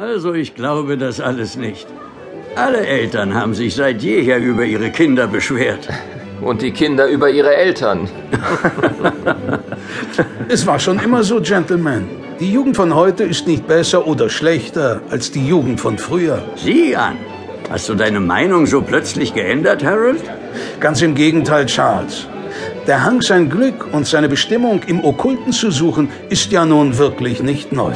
Also ich glaube das alles nicht. Alle Eltern haben sich seit jeher über ihre Kinder beschwert. Und die Kinder über ihre Eltern. es war schon immer so, Gentlemen. Die Jugend von heute ist nicht besser oder schlechter als die Jugend von früher. Sieh an. Hast du deine Meinung so plötzlich geändert, Harold? Ganz im Gegenteil, Charles. Der Hang, sein Glück und seine Bestimmung im Okkulten zu suchen, ist ja nun wirklich nicht neu.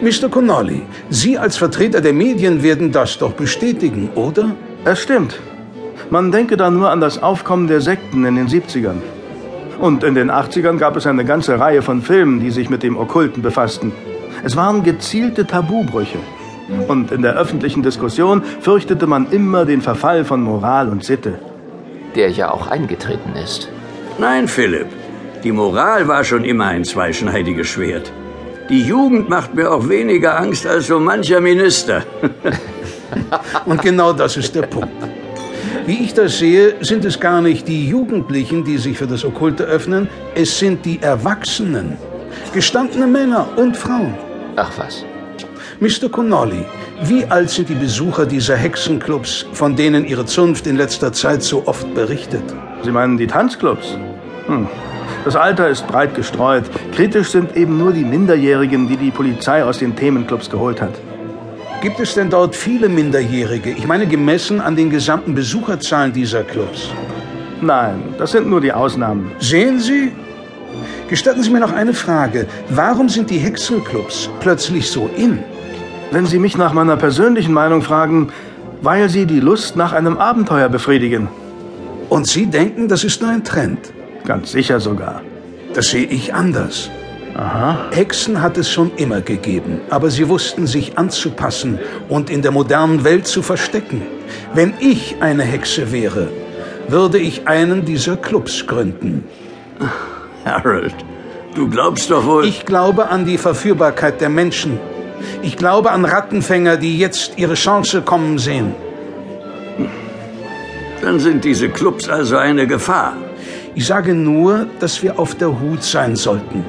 Mr. Connolly, Sie als Vertreter der Medien werden das doch bestätigen, oder? Es stimmt. Man denke da nur an das Aufkommen der Sekten in den 70ern. Und in den 80ern gab es eine ganze Reihe von Filmen, die sich mit dem Okkulten befassten. Es waren gezielte Tabubrüche. Und in der öffentlichen Diskussion fürchtete man immer den Verfall von Moral und Sitte. Der ja auch eingetreten ist. Nein, Philipp. Die Moral war schon immer ein zweischneidiges Schwert. Die Jugend macht mir auch weniger Angst als so mancher Minister. Und genau das ist der Punkt. Wie ich das sehe, sind es gar nicht die Jugendlichen, die sich für das Okkulte öffnen, es sind die Erwachsenen. Gestandene Männer und Frauen. Ach was. Mr. Connolly, wie alt sind die Besucher dieser Hexenclubs, von denen Ihre Zunft in letzter Zeit so oft berichtet? Sie meinen die Tanzclubs? Hm. Das Alter ist breit gestreut. Kritisch sind eben nur die Minderjährigen, die die Polizei aus den Themenclubs geholt hat. Gibt es denn dort viele Minderjährige? Ich meine, gemessen an den gesamten Besucherzahlen dieser Clubs. Nein, das sind nur die Ausnahmen. Sehen Sie? Gestatten Sie mir noch eine Frage. Warum sind die Hexenclubs plötzlich so in? Wenn Sie mich nach meiner persönlichen Meinung fragen, weil sie die Lust nach einem Abenteuer befriedigen. Und Sie denken, das ist nur ein Trend? Ganz sicher sogar. Das sehe ich anders. Aha. Hexen hat es schon immer gegeben, aber sie wussten sich anzupassen und in der modernen Welt zu verstecken. Wenn ich eine Hexe wäre, würde ich einen dieser Clubs gründen. Harold, du glaubst doch wohl. Ich glaube an die Verführbarkeit der Menschen. Ich glaube an Rattenfänger, die jetzt ihre Chance kommen sehen. Dann sind diese Clubs also eine Gefahr. Ich sage nur, dass wir auf der Hut sein sollten.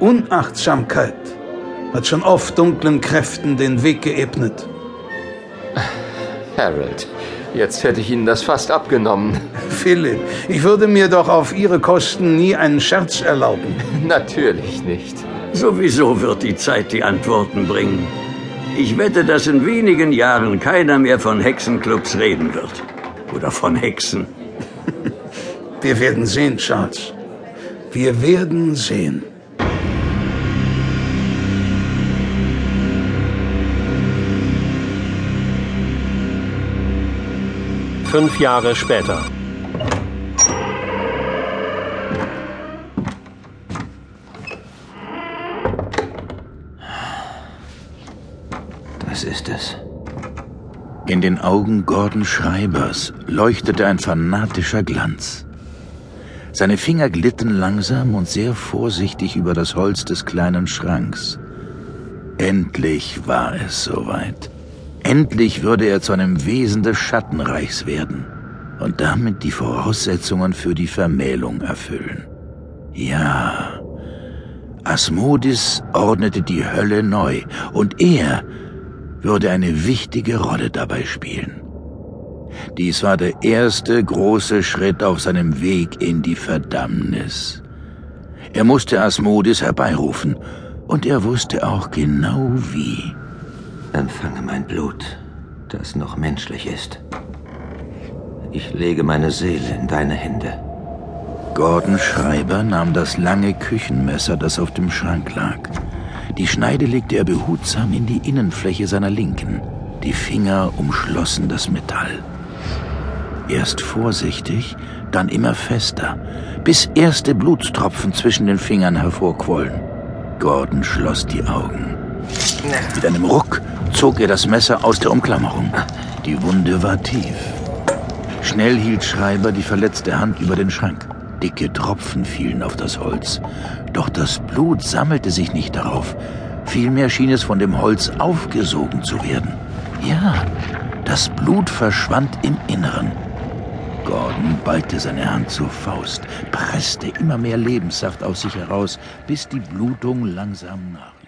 Unachtsamkeit hat schon oft dunklen Kräften den Weg geebnet. Harold, jetzt hätte ich Ihnen das fast abgenommen. Philipp, ich würde mir doch auf Ihre Kosten nie einen Scherz erlauben. Natürlich nicht. Sowieso wird die Zeit die Antworten bringen. Ich wette, dass in wenigen Jahren keiner mehr von Hexenclubs reden wird. Oder von Hexen. Wir werden sehen, Charles. Wir werden sehen. Fünf Jahre später. Das ist es. In den Augen Gordon Schreibers leuchtete ein fanatischer Glanz. Seine Finger glitten langsam und sehr vorsichtig über das Holz des kleinen Schranks. Endlich war es soweit. Endlich würde er zu einem Wesen des Schattenreichs werden und damit die Voraussetzungen für die Vermählung erfüllen. Ja, Asmodis ordnete die Hölle neu und er würde eine wichtige Rolle dabei spielen. Dies war der erste große Schritt auf seinem Weg in die Verdammnis. Er musste Asmodis herbeirufen, und er wusste auch genau wie. Empfange mein Blut, das noch menschlich ist. Ich lege meine Seele in deine Hände. Gordon Schreiber nahm das lange Küchenmesser, das auf dem Schrank lag. Die Schneide legte er behutsam in die Innenfläche seiner Linken. Die Finger umschlossen das Metall. Erst vorsichtig, dann immer fester, bis erste Blutstropfen zwischen den Fingern hervorquollen. Gordon schloss die Augen. Mit einem Ruck zog er das Messer aus der Umklammerung. Die Wunde war tief. Schnell hielt Schreiber die verletzte Hand über den Schrank. Dicke Tropfen fielen auf das Holz. Doch das Blut sammelte sich nicht darauf. Vielmehr schien es von dem Holz aufgesogen zu werden. Ja, das Blut verschwand im Inneren. Gordon ballte seine Hand zur Faust, presste immer mehr Lebenssaft aus sich heraus, bis die Blutung langsam nach.